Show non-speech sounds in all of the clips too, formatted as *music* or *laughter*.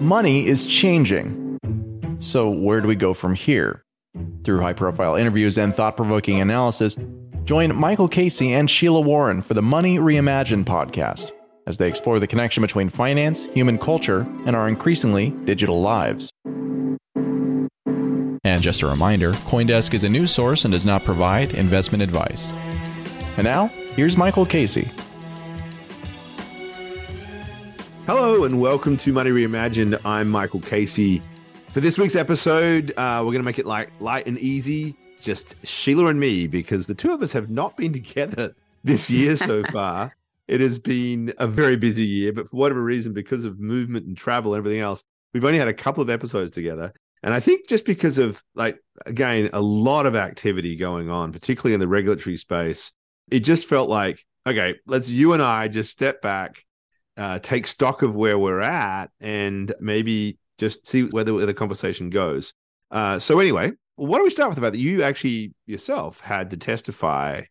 money is changing. So, where do we go from here? Through high profile interviews and thought provoking analysis, join Michael Casey and Sheila Warren for the Money Reimagined podcast as they explore the connection between finance, human culture, and our increasingly digital lives. And just a reminder Coindesk is a news source and does not provide investment advice. And now, here's Michael Casey. Hello and welcome to Money Reimagined. I'm Michael Casey. For this week's episode, uh, we're going to make it like light and easy. It's just Sheila and me because the two of us have not been *laughs* together this year so *laughs* far. It has been a very busy year, but for whatever reason, because of movement and travel and everything else, we've only had a couple of episodes together. And I think just because of like again a lot of activity going on, particularly in the regulatory space, it just felt like okay, let's you and I just step back uh, take stock of where we're at and maybe just see whether, where the conversation goes. Uh, so anyway, why don't we start with about that? You actually yourself had to testify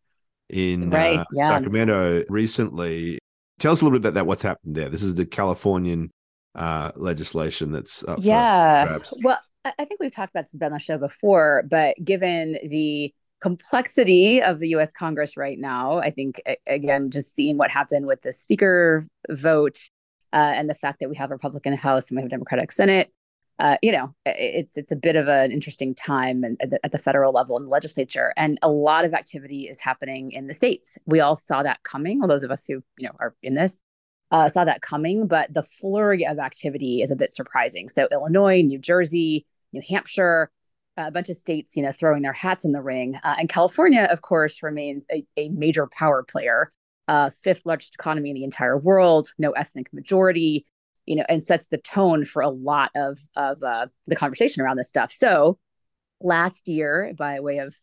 in right, uh, yeah. Sacramento recently. Tell us a little bit about that. What's happened there? This is the Californian uh, legislation that's yeah. well, I think we've talked about this on the show before, but given the complexity of the US Congress right now. I think, again, just seeing what happened with the speaker vote uh, and the fact that we have a Republican House and we have a Democratic Senate. Uh, you know, it's it's a bit of an interesting time at the, at the, federal level in the legislature, and a lot of activity is happening in the states. We all saw that coming. Well, those of us who you know are in this uh, saw that coming, but the flurry of activity is a bit surprising. So Illinois, New Jersey, New Hampshire, a bunch of states, you know, throwing their hats in the ring. Uh, and California, of course, remains a, a major power player, uh, fifth largest economy in the entire world, no ethnic majority, you know, and sets the tone for a lot of of uh, the conversation around this stuff. So last year, by way of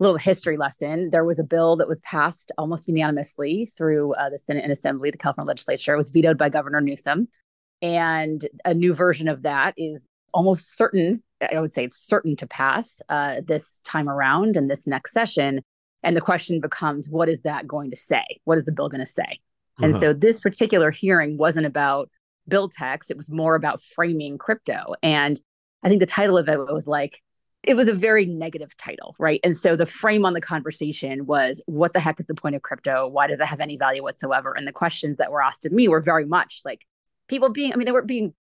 a little history lesson, there was a bill that was passed almost unanimously through uh, the Senate and Assembly, the California legislature. It was vetoed by Governor Newsom. And a new version of that is almost certain I would say it's certain to pass uh, this time around in this next session. And the question becomes, what is that going to say? What is the bill going to say? Uh-huh. And so this particular hearing wasn't about bill text, it was more about framing crypto. And I think the title of it was like, it was a very negative title, right? And so the frame on the conversation was, what the heck is the point of crypto? Why does it have any value whatsoever? And the questions that were asked of me were very much like people being, I mean, they were being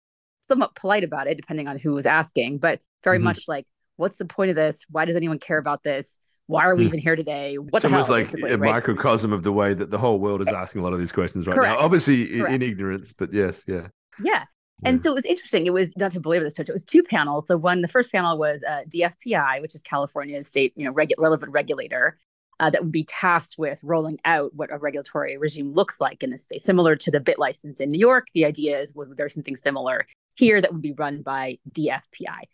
somewhat polite about it, depending on who was asking, but very mm-hmm. much like, what's the point of this? Why does anyone care about this? Why are we mm. even here today? What it's almost like a right? microcosm of the way that the whole world is asking a lot of these questions right Correct. now. Obviously Correct. in ignorance, but yes, yeah. Yeah. And yeah. so it was interesting. It was not to believe this, It was two panels. So one, the first panel was uh, DFPI, which is California's state, you know, regu- relevant regulator, uh, that would be tasked with rolling out what a regulatory regime looks like in this space, similar to the BitLicense in New York. The idea is well, there's something similar here that would be run by DFPI.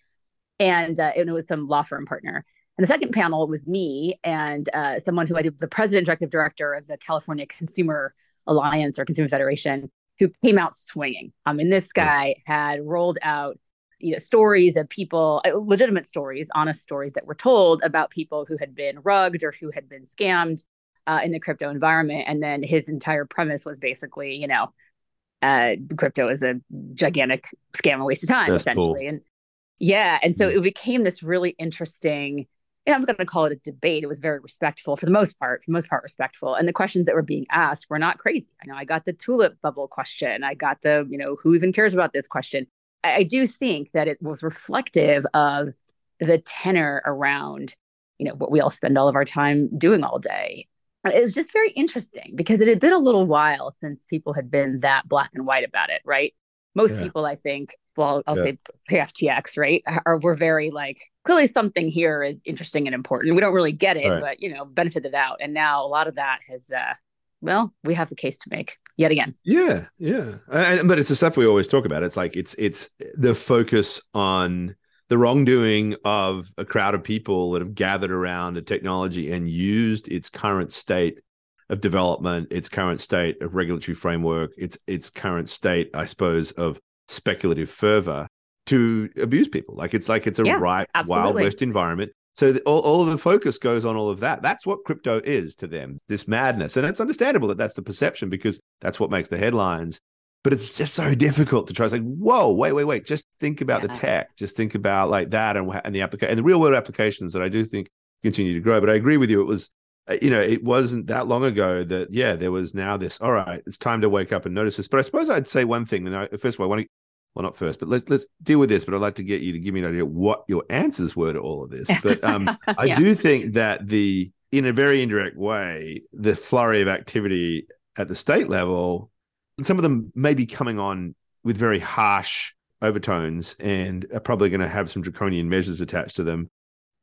And uh, it was some law firm partner. And the second panel was me and uh, someone who I did the president, executive director of the California Consumer Alliance or Consumer Federation, who came out swinging. I mean, this guy had rolled out you know stories of people uh, legitimate stories honest stories that were told about people who had been rugged or who had been scammed uh, in the crypto environment and then his entire premise was basically you know uh, crypto is a gigantic scam and waste of time, That's essentially. Cool. And yeah, and so mm. it became this really interesting. And I'm going to call it a debate. It was very respectful for the most part, for the most part, respectful. And the questions that were being asked were not crazy. I know I got the tulip bubble question. I got the, you know, who even cares about this question? I, I do think that it was reflective of the tenor around, you know, what we all spend all of our time doing all day it was just very interesting because it had been a little while since people had been that black and white about it, right? Most yeah. people, I think, well, I'll yeah. say FTX, right, are we're very like clearly something here is interesting and important. We don't really get it, right. but you know, benefit the doubt. And now a lot of that has, uh, well, we have the case to make yet again. Yeah, yeah, and, but it's the stuff we always talk about. It's like it's it's the focus on the wrongdoing of a crowd of people that have gathered around a technology and used its current state of development, its current state of regulatory framework, its its current state, I suppose, of speculative fervor to abuse people. Like it's like it's a yeah, right absolutely. wild west environment. So the, all, all of the focus goes on all of that. That's what crypto is to them, this madness. And it's understandable that that's the perception because that's what makes the headlines. But it's just so difficult to try. It's like, whoa, wait, wait, wait. Just think about yeah. the tech. Just think about like that and, and the application and the real world applications that I do think continue to grow. But I agree with you. It was, uh, you know, it wasn't that long ago that, yeah, there was now this, all right, it's time to wake up and notice this. But I suppose I'd say one thing. And I, first of all, I want to, well, not first, but let's let's deal with this. But I'd like to get you to give me an idea what your answers were to all of this. But um, *laughs* I do think that the, in a very indirect way, the flurry of activity at the state level some of them may be coming on with very harsh overtones and are probably going to have some draconian measures attached to them.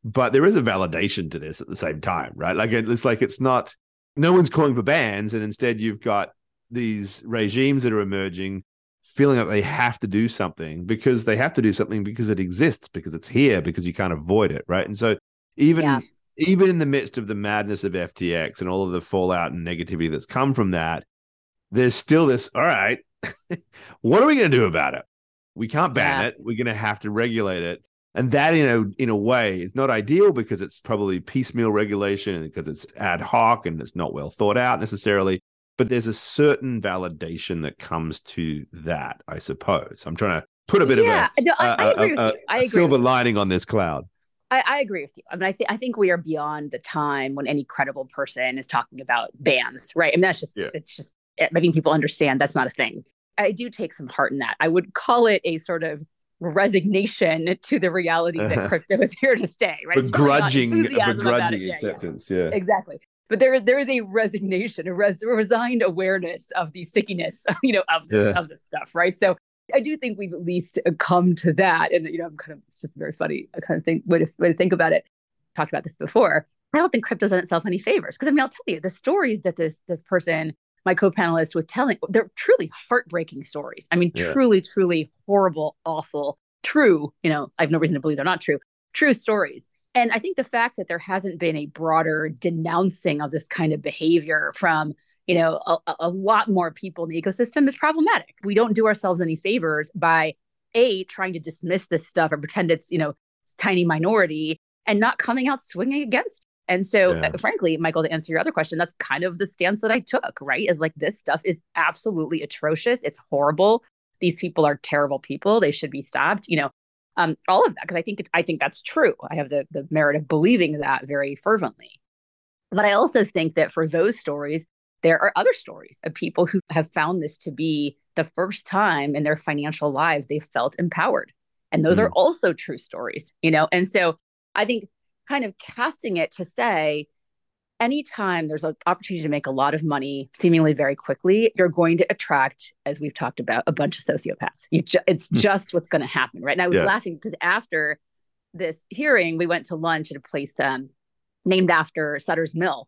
But there is a validation to this at the same time, right? Like it's like it's not no one's calling for bans, and instead you've got these regimes that are emerging feeling like they have to do something because they have to do something because it exists, because it's here, because you can't avoid it, right? And so even yeah. even in the midst of the madness of FTX and all of the fallout and negativity that's come from that, there's still this, all right, *laughs* what are we going to do about it? We can't ban yeah. it. We're going to have to regulate it. And that, in a in a way, is not ideal because it's probably piecemeal regulation and because it's ad hoc and it's not well thought out necessarily. But there's a certain validation that comes to that, I suppose. I'm trying to put a bit yeah, of a, no, I, a, I agree a, with you. I agree silver lining on this cloud. I, I, agree with you. I mean, I, th- I think we are beyond the time when any credible person is talking about bans, right? I mean, that's just yeah. it's just Eh, making people understand that's not a thing. I do take some heart in that. I would call it a sort of resignation *laughs* to the reality that uh-huh. crypto is here to stay, right? Begrudging, uh, begrudging acceptance. Yeah, yeah. yeah, exactly. But there, there is a resignation, a, res- resigned awareness of the stickiness, *laughs* you know, of this, yeah. of this stuff, right? So I do think we've at least uh, come to that, and you know, I'm kind of it's just very funny. I kind of think way to, way to think about it. Talked about this before. I don't think crypto's done itself any favors because I mean, I'll tell you the stories that this this person my co-panelist was telling they're truly heartbreaking stories. I mean yeah. truly truly horrible awful true you know i have no reason to believe they're not true true stories. And i think the fact that there hasn't been a broader denouncing of this kind of behavior from you know a, a lot more people in the ecosystem is problematic. We don't do ourselves any favors by a trying to dismiss this stuff or pretend it's you know tiny minority and not coming out swinging against and so, yeah. uh, frankly, Michael, to answer your other question, that's kind of the stance that I took, right? Is like this stuff is absolutely atrocious. It's horrible. These people are terrible people. They should be stopped. You know, um, all of that because I think it's I think that's true. I have the the merit of believing that very fervently. But I also think that for those stories, there are other stories of people who have found this to be the first time in their financial lives they felt empowered. And those mm. are also true stories, you know? And so I think kind of casting it to say anytime there's an opportunity to make a lot of money seemingly very quickly you're going to attract as we've talked about a bunch of sociopaths ju- it's hmm. just what's going to happen right and i was yeah. laughing because after this hearing we went to lunch at a place um, named after sutter's mill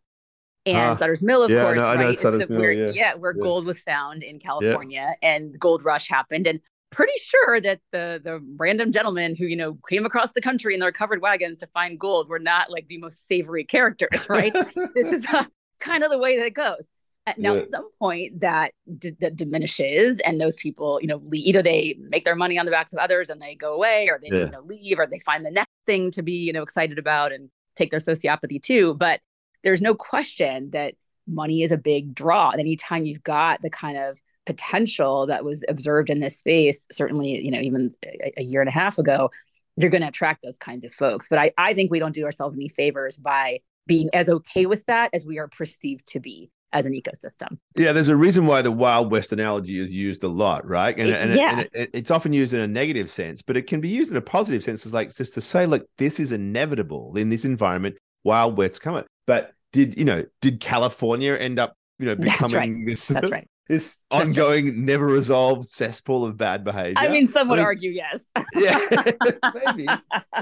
and uh, Sutter's Mill, of yeah, course, no, right? Mill, where, yeah. yeah. where gold was found in California and the gold rush happened. And pretty sure that the the random gentlemen who you know came across the country in their covered wagons to find gold were not like the most savory characters, *laughs* right? this is uh, kind of the way that it goes. Uh, now, yeah. at some point, that, d- that diminishes, and those people, you know, leave, either they make their money on the backs of others and they go away, or they yeah. you know leave, or they find the next thing to be you know excited about and take their sociopathy too. But there's no question that money is a big draw. And anytime you've got the kind of potential that was observed in this space, certainly, you know, even a, a year and a half ago, you're going to attract those kinds of folks. But I, I think we don't do ourselves any favors by being as okay with that as we are perceived to be as an ecosystem. Yeah, there's a reason why the Wild West analogy is used a lot, right? And, and, yeah. and it, it's often used in a negative sense, but it can be used in a positive sense. It's like just to say, look, this is inevitable in this environment. Wild West's coming. But did you know? Did California end up, you know, becoming *laughs* That's right. this? That's right this *laughs* ongoing, never resolved cesspool of bad behavior. I mean, some would I mean, argue yes. *laughs* yeah, *laughs* maybe.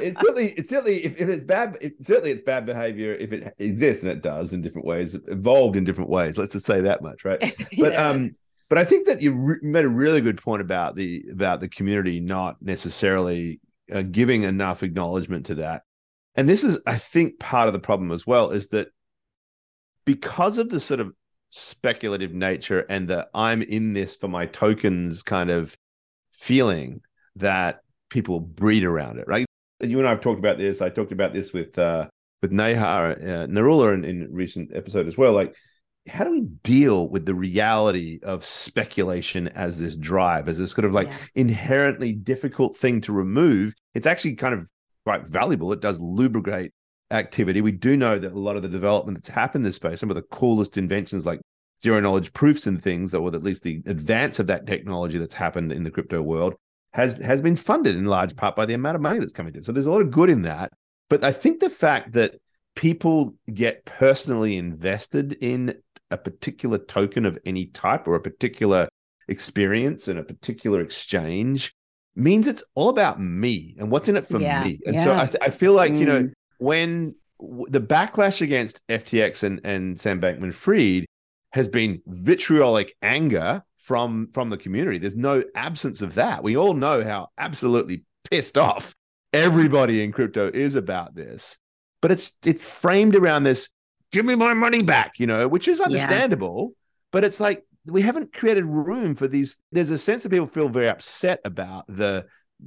It's certainly, it's certainly, if, if it's bad, it, certainly it's bad behavior if it exists, and it does in different ways, evolved in different ways. Let's just say that much, right? But um, but I think that you re- made a really good point about the about the community not necessarily uh, giving enough acknowledgement to that, and this is, I think, part of the problem as well is that because of the sort of speculative nature and the I'm in this for my tokens kind of feeling that people breed around it, right? You and I have talked about this. I talked about this with uh, with Neha uh, Narula in, in recent episode as well. Like how do we deal with the reality of speculation as this drive, as this sort of like yeah. inherently difficult thing to remove? It's actually kind of quite valuable. It does lubricate activity. We do know that a lot of the development that's happened in this space, some of the coolest inventions like zero knowledge proofs and things that, or at least the advance of that technology that's happened in the crypto world has has been funded in large part by the amount of money that's coming in. So there's a lot of good in that. But I think the fact that people get personally invested in a particular token of any type or a particular experience and a particular exchange means it's all about me and what's in it for yeah, me. And yeah. so I, th- I, feel like, mm. you know, mm. When w- the backlash against FTX and, and Sam Bankman Fried has been vitriolic anger from from the community. There's no absence of that. We all know how absolutely pissed off everybody in crypto is about this. But it's it's framed around this give me my money back, you know, which is understandable, yeah. but it's like we haven't created room for these there's a sense that people feel very upset about the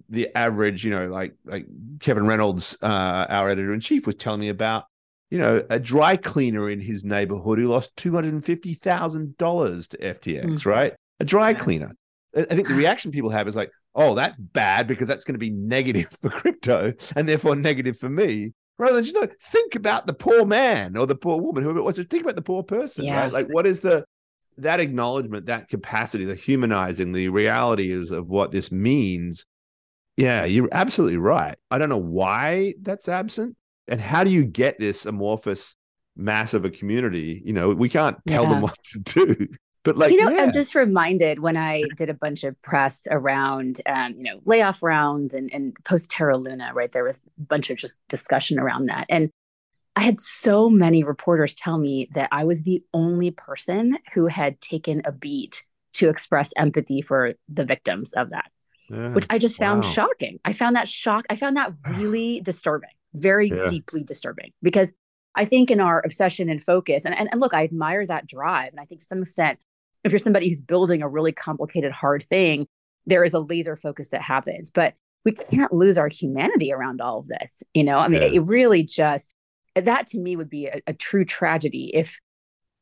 the average, you know, like like Kevin Reynolds, uh, our editor in chief, was telling me about you know, a dry cleaner in his neighborhood who lost $250,000 to FTX, mm. right? A dry cleaner. I think the reaction people have is like, oh, that's bad because that's going to be negative *laughs* for crypto and therefore negative for me. Rather than just know, think about the poor man or the poor woman, whoever it was. Just think about the poor person, yeah. right? Like, what is the that acknowledgement, that capacity, the humanizing, the reality is of what this means. Yeah, you're absolutely right. I don't know why that's absent, and how do you get this amorphous mass of a community? You know, we can't tell yeah. them what to do. *laughs* But like, you know, yeah. I'm just reminded when I did a bunch of press around, um, you know, layoff rounds and, and post Terra Luna, right? There was a bunch of just discussion around that. And I had so many reporters tell me that I was the only person who had taken a beat to express empathy for the victims of that, yeah. which I just found wow. shocking. I found that shock. I found that *sighs* really disturbing very yeah. deeply disturbing because I think in our obsession and focus, and, and, and look, I admire that drive. And I think to some extent, if you're somebody who's building a really complicated, hard thing, there is a laser focus that happens. But we can't lose our humanity around all of this. You know, I mean, yeah. it, it, really just, that to me would be a, a true tragedy if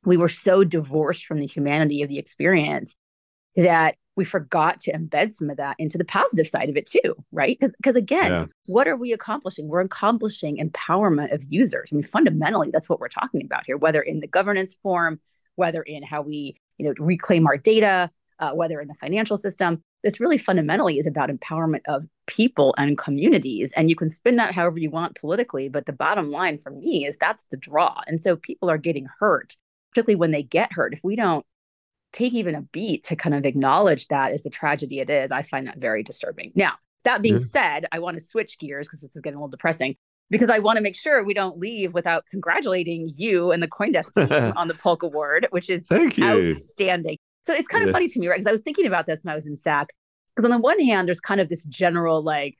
we were so divorced from the humanity of the experience that we forgot to embed some of that into the positive side of it too, right? Because because again, yeah. what are we accomplishing? We're accomplishing empowerment of users. I mean, fundamentally, that's what we're talking about here. Whether in the governance form, whether in how we you know reclaim our data, uh, whether in the financial system, this really fundamentally is about empowerment of people and communities. And you can spin that however you want politically, but the bottom line for me is that's the draw. And so people are getting hurt, particularly when they get hurt. If we don't take even a beat to kind of acknowledge that as the tragedy it is, I find that very disturbing. Now, that being said, I want to switch gears because this is getting a little depressing because I want to make sure we don't leave without congratulating you and the CoinDesk team *laughs* on the Polk Award, which is Thank you. outstanding. So it's kind of yeah. funny to me, right? Because I was thinking about this when I was in SAC. Because on the one hand, there's kind of this general, like,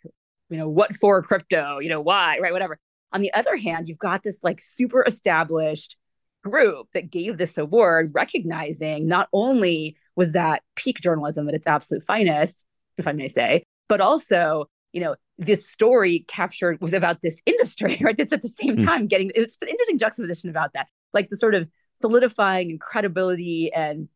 you know, what for crypto, you know, why, right? Whatever. On the other hand, you've got this like super established group that gave this award, recognizing not only was that peak journalism at its absolute finest, if I may say, but also, you know, this story captured was about this industry, *laughs* right? It's at the same hmm. time getting it's an interesting juxtaposition about that, like the sort of solidifying and credibility and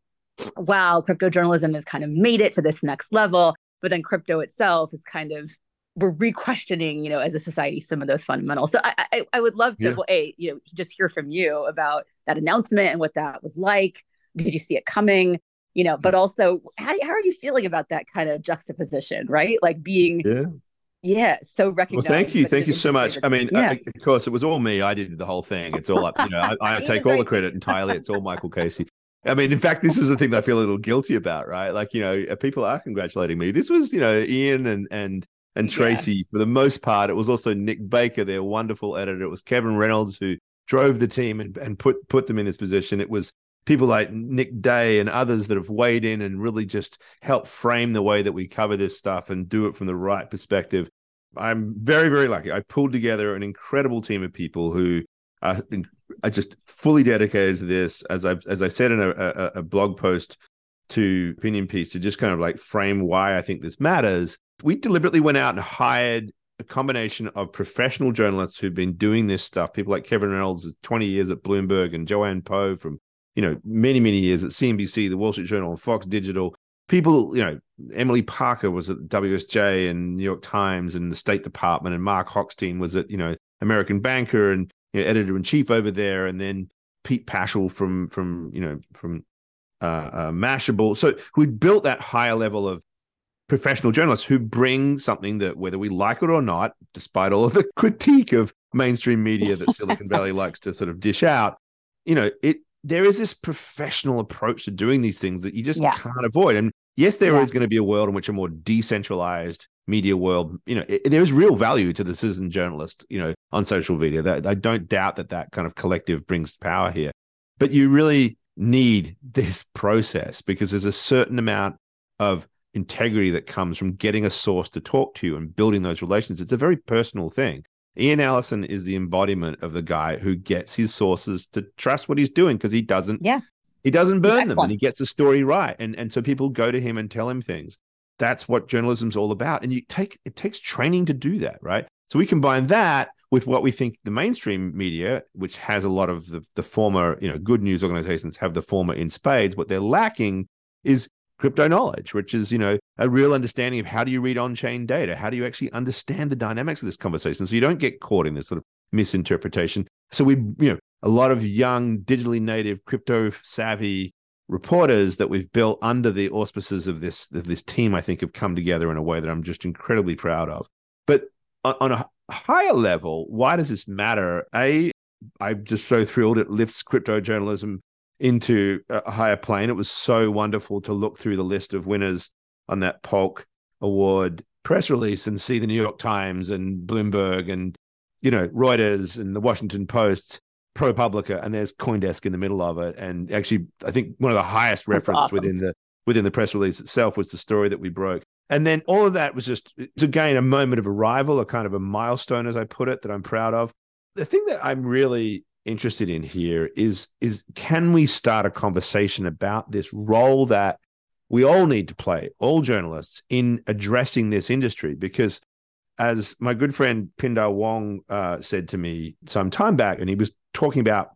wow, crypto journalism has kind of made it to this next level, but then crypto itself is kind of we're re-questioning, you know, as a society, some of those fundamentals. So I, I, I would love to, yeah. well, a, you know, just hear from you about that announcement and what that was like. Did you see it coming? You know, but also, how, how are you feeling about that kind of juxtaposition, right? Like being, yeah, yeah so recognized. Well, thank you, thank you so much. I mean, yeah. I, of course, it was all me. I did the whole thing. It's all up. You know, I, I *laughs* take all the credit entirely. It's all Michael Casey. I mean, in fact, this is the thing that I feel a little guilty about, right? Like, you know, people are congratulating me. This was, you know, Ian and and and Tracy yeah. for the most part. It was also Nick Baker, their wonderful editor. It was Kevin Reynolds who drove the team and, and put put them in this position. It was people like Nick Day and others that have weighed in and really just helped frame the way that we cover this stuff and do it from the right perspective. I'm very, very lucky. I pulled together an incredible team of people who are, are just fully dedicated to this. As I as I said in a, a, a blog post to opinion piece to just kind of like frame why I think this matters we deliberately went out and hired a combination of professional journalists who've been doing this stuff. People like Kevin Reynolds, 20 years at Bloomberg, and Joanne Poe from you know, many, many years at CNBC, the Wall Street Journal, and Fox Digital. People, you know, Emily Parker was at WSJ and New York Times and the State Department, and Marc Hochstein was at, you know, American Banker and you know, editor in chief over there, and then Pete Pachal from from you know from uh, uh, Mashable. So we built that higher level of professional journalists who bring something that whether we like it or not, despite all of the *laughs* critique of mainstream media that Silicon *laughs* Valley likes to sort of dish out, you know, it there is this professional approach to doing these things that you just yeah. can't avoid. And yes, there yeah. is going to be a world in which a more decentralized media world, you know, it, there is real value to the citizen journalist, you know, on social media. That I don't doubt that that kind of collective brings power here, but you really need this process because there's a certain amount of integrity that comes from getting a source to talk to you and building those relations. It's a very personal thing. Ian Allison is the embodiment of the guy who gets his sources to trust what he's doing because he doesn't yeah. he doesn't burn them and he gets the story right. And and so people go to him and tell him things. That's what journalism's all about. And you take it takes training to do that right? So we combine that with what we think the mainstream media which has a lot of the, the former you know good news organizations have the former in spades what they're lacking is crypto knowledge, which is, you know, a real understanding of how do you read on-chain data? How do you actually understand the dynamics of this conversation? So you don't get caught in this sort of misinterpretation. So we, you know, a lot of young digitally native crypto savvy reporters that we've built under the auspices of this of this team, I think have come together in a way that I'm just incredibly proud of. But on a higher level, why does this matter? A, I'm just so thrilled it lifts crypto journalism into a higher plane. It was so wonderful to look through the list of winners on that Polk Award press release and see the New York Times and Bloomberg and you know Reuters and the Washington Post, ProPublica, and there's CoinDesk in the middle of it. And actually, I think one of the highest reference awesome. within the within the press release itself was the story that we broke. And then all of that was just it's again a moment of arrival, a kind of a milestone, as I put it, that I'm proud of. The thing that I'm really interested in here is is can we start a conversation about this role that we all need to play, all journalists, in addressing this industry? Because as my good friend Pindar Wong uh, said to me some time back, and he was talking about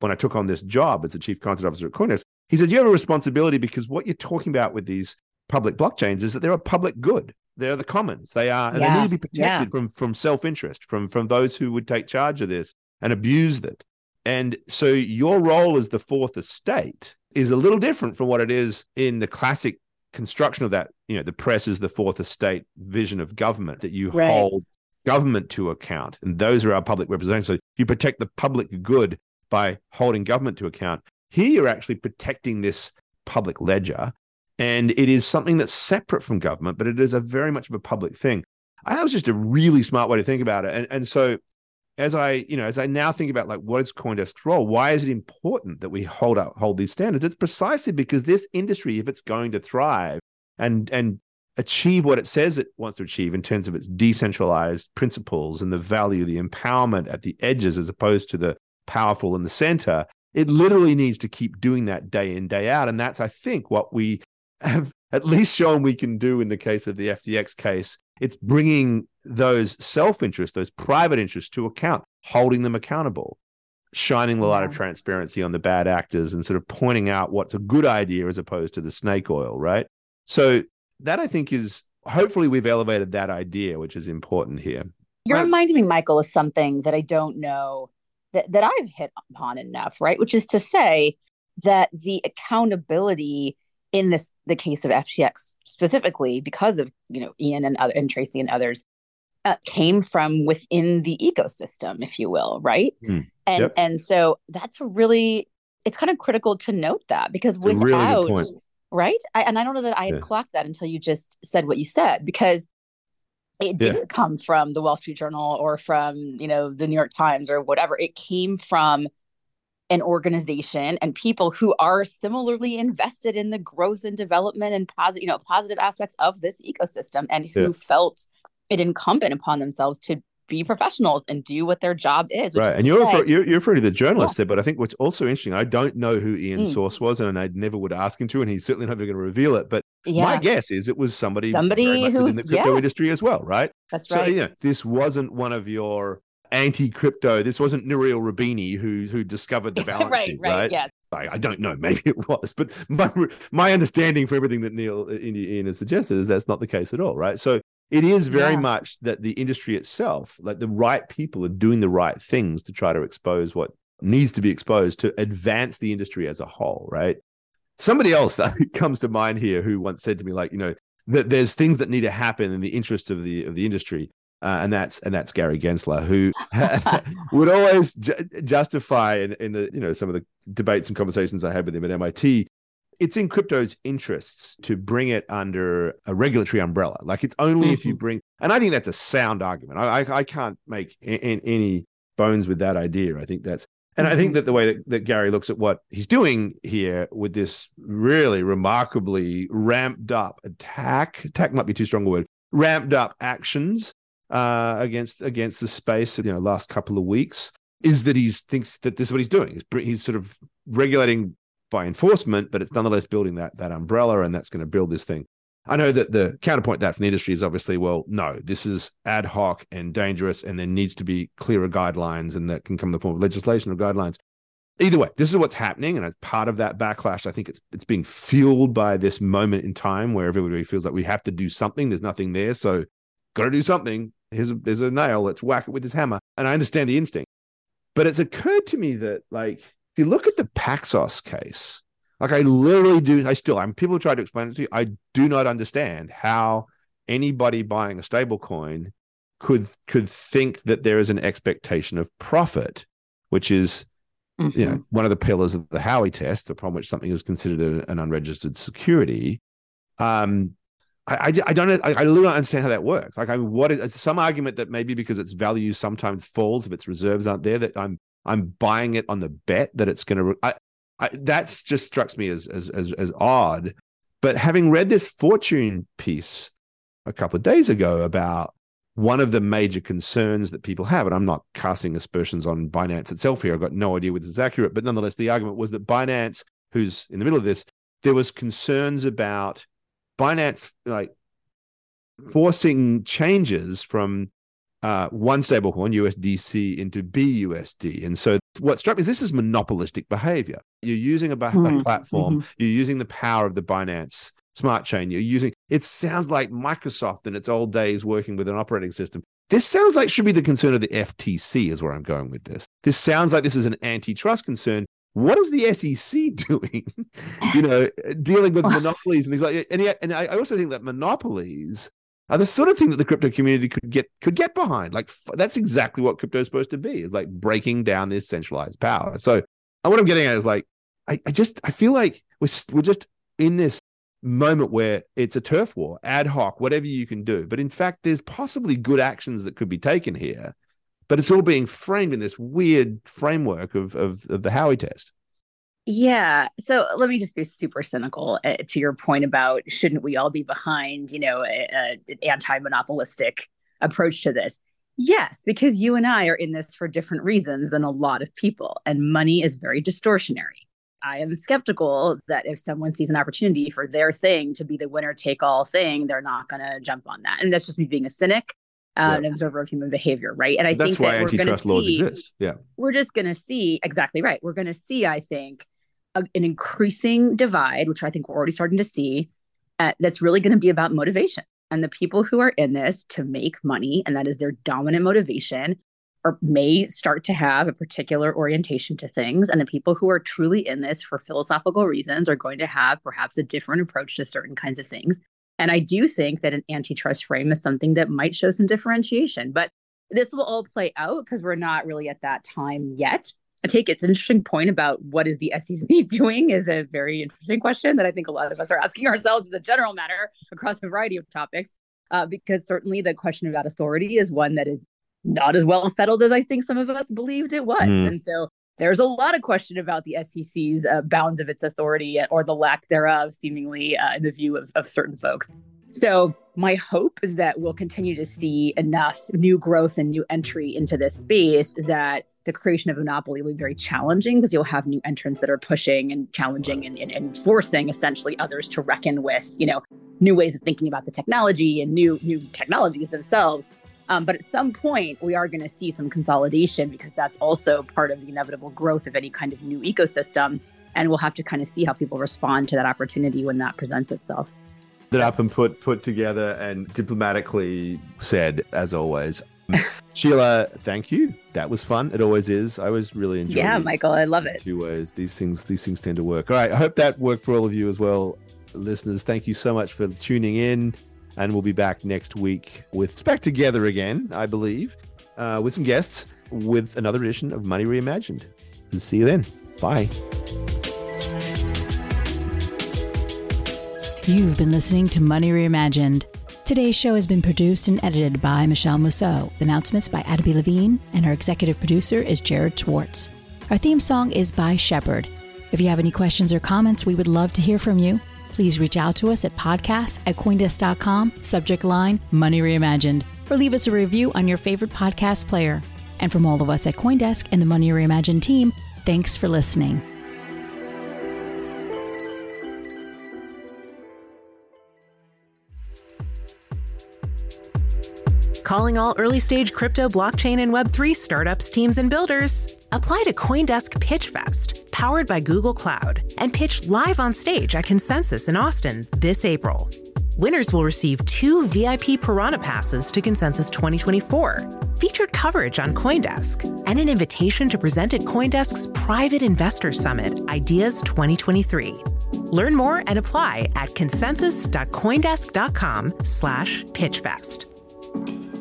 when I took on this job as the chief content officer at CoinDesk, he says you have a responsibility because what you're talking about with these public blockchains is that they're a public good. They're the commons. They are, and yeah. they need to be protected yeah. from from self interest, from from those who would take charge of this and abused it. And so your role as the fourth estate is a little different from what it is in the classic construction of that. You know, the press is the fourth estate vision of government that you right. hold government to account. And those are our public representatives. So you protect the public good by holding government to account. Here you're actually protecting this public ledger. And it is something that's separate from government, but it is a very much of a public thing. I that was just a really smart way to think about it. And, and so as I, you know, as I now think about like what is CoinDesk's role, why is it important that we hold up hold these standards? It's precisely because this industry, if it's going to thrive and and achieve what it says it wants to achieve in terms of its decentralized principles and the value, the empowerment at the edges as opposed to the powerful in the center, it literally needs to keep doing that day in, day out. And that's, I think, what we have at least shown we can do in the case of the FTX case it's bringing those self interests, those private interests to account, holding them accountable, shining the light of transparency on the bad actors and sort of pointing out what's a good idea as opposed to the snake oil, right? So that I think is hopefully we've elevated that idea, which is important here. You're right. reminding me, Michael, of something that I don't know that, that I've hit upon enough, right? Which is to say that the accountability in this the case of FTX specifically because of you know Ian and other and Tracy and others uh, came from within the ecosystem, if you will, right? Mm, and yep. and so that's really it's kind of critical to note that because it's without really right, I, and I don't know that I had yeah. clocked that until you just said what you said because it didn't yeah. come from the Wall Street Journal or from you know the New York Times or whatever. It came from an organization and people who are similarly invested in the growth and development and positive you know positive aspects of this ecosystem and who yeah. felt it incumbent upon themselves to be professionals and do what their job is. Right. And you're, say, refer- you're, you're referring to the journalist yeah. there, but I think what's also interesting, I don't know who Ian's mm. source was, and I never would ask him to, and he's certainly never going to reveal it. But yeah. my guess is it was somebody, somebody who in the crypto yeah. industry as well, right? That's right. So, yeah, this wasn't one of your anti-crypto. This wasn't Nouriel Roubini who who discovered the *laughs* balance right, sheet, right? right? Yes. I, I, don't know. *laughs* Maybe it was, but my my understanding for everything that Neil uh, Ian has suggested is that's not the case at all, right? So it is very yeah. much that the industry itself, like the right people, are doing the right things to try to expose what needs to be exposed to advance the industry as a whole, right? Somebody else *laughs* that comes to mind here who once said to me, like, you know, that there's things that need to happen in the interest of the of the industry. Uh, and that's and that's Gary Gensler, who *laughs* *laughs* would always ju- justify in, in the you know some of the debates and conversations I had with him at MIT. It's in crypto's interests to bring it under a regulatory umbrella. Like it's only mm-hmm. if you mm-hmm. bring, and I think that's a sound argument. I I, I can't make any bones with that idea. I think that's and I think mm-hmm. that the way that, that Gary looks at what he's doing here with this really remarkably ramped up attack, attack might be too strong a word, ramped up actions uh, against against the space, you know, last couple of weeks, is that he thinks that this is what he's doing. He's, he's sort of regulating by enforcement, but it's nonetheless building that that umbrella, and that's going to build this thing. I know that the counterpoint that from the industry is obviously, well, no, this is ad hoc and dangerous, and there needs to be clearer guidelines, and that can come in the form of legislation or guidelines. Either way, this is what's happening, and as part of that backlash, I think it's it's being fueled by this moment in time where everybody feels like we have to do something. There's nothing there, so got to do something. Here's a, here's a nail. Let's whack it with his hammer. And I understand the instinct, but it's occurred to me that like if you look at the Paxos case, like I literally do, I still, I'm people try to explain it to you. I do not understand how anybody buying a stable coin could could think that there is an expectation of profit, which is mm-hmm. you know mm-hmm. one of the pillars of the Howey test, upon which something is considered an unregistered security. Um, I, I, I don't I, I literally don't understand how that works. Like, I mean, what is some argument that maybe because its value sometimes falls if its reserves aren't there that I'm I'm buying it on the bet that it's going to. I, I, that's just strikes me as, as as as odd. But having read this fortune piece a couple of days ago about one of the major concerns that people have, and I'm not casting aspersions on Binance itself here. I've got no idea whether it's accurate, but nonetheless, the argument was that Binance, who's in the middle of this, there was concerns about Binance like forcing changes from uh, one stablecoin, USDC, into BUSD. And so what struck me is this is monopolistic behavior. You're using a, mm-hmm. a platform, mm-hmm. you're using the power of the Binance smart chain, you're using it sounds like Microsoft in its old days working with an operating system. This sounds like should be the concern of the FTC, is where I'm going with this. This sounds like this is an antitrust concern what is the SEC doing? *laughs* you know, dealing with *laughs* monopolies and things like. And yet, and I also think that monopolies are the sort of thing that the crypto community could get could get behind. Like that's exactly what crypto is supposed to be. Is like breaking down this centralized power. So, and what I'm getting at is like, I, I just I feel like we're we're just in this moment where it's a turf war, ad hoc, whatever you can do. But in fact, there's possibly good actions that could be taken here but it's all being framed in this weird framework of, of, of the Howey test. Yeah. So let me just be super cynical uh, to your point about shouldn't we all be behind, you know, an anti-monopolistic approach to this? Yes, because you and I are in this for different reasons than a lot of people, and money is very distortionary. I am skeptical that if someone sees an opportunity for their thing to be the winner take all thing, they're not going to jump on that. And that's just me being a cynic uh, an observer of human behavior, right? And I That's think why that antitrust laws see, exist. Yeah, we're just going to see exactly right. We're going to see, I think, a, an increasing divide, which I think we're already starting to see. Uh, that's really going to be about motivation, and the people who are in this to make money, and that is their dominant motivation, or may start to have a particular orientation to things. And the people who are truly in this for philosophical reasons are going to have perhaps a different approach to certain kinds of things. And I do think that an antitrust frame is something that might show some differentiation, but this will all play out because we're not really at that time yet. I take it's an interesting point about what is the SEC *laughs* doing is a very interesting question that I think a lot of us are asking ourselves as a general matter across a variety of topics. Uh, because certainly the question about authority is one that is not as well settled as I think some of us believed it was. Mm. And so there's a lot of question about the SEC's uh, bounds of its authority or the lack thereof, seemingly uh, in the view of, of certain folks. So, my hope is that we'll continue to see enough new growth and new entry into this space that the creation of monopoly will be very challenging because you'll have new entrants that are pushing and challenging and, and, and forcing essentially others to reckon with, you know, new ways of thinking about the technology and new new technologies themselves. Um, but at some point, we are going to see some consolidation because that's also part of the inevitable growth of any kind of new ecosystem. and we'll have to kind of see how people respond to that opportunity when that presents itself. That up and put put together and diplomatically said, as always. *laughs* Sheila, thank you. That was fun. It always is. I always really enjoy. Yeah, these, Michael, I love it. Two ways. These things, these things tend to work. All right. I hope that worked for all of you as well, listeners. Thank you so much for tuning in, and we'll be back next week with back together again, I believe, uh, with some guests with another edition of Money Reimagined. See you then. Bye. You've been listening to Money Reimagined. Today's show has been produced and edited by Michelle. The announcements by Adaby Levine, and our executive producer is Jared Schwartz. Our theme song is by Shepard. If you have any questions or comments, we would love to hear from you. Please reach out to us at podcasts at coindesk.com, subject line Money Reimagined, or leave us a review on your favorite podcast player. And from all of us at Coindesk and the Money Reimagined team, thanks for listening. Calling all early stage crypto, blockchain, and Web3 startups, teams, and builders. Apply to Coindesk Pitch Fest, powered by Google Cloud, and pitch live on stage at Consensus in Austin this April. Winners will receive two VIP Piranha passes to Consensus 2024, featured coverage on Coindesk, and an invitation to present at Coindesk's Private Investor Summit Ideas 2023. Learn more and apply at consensus.coindesk.com slash pitchfest.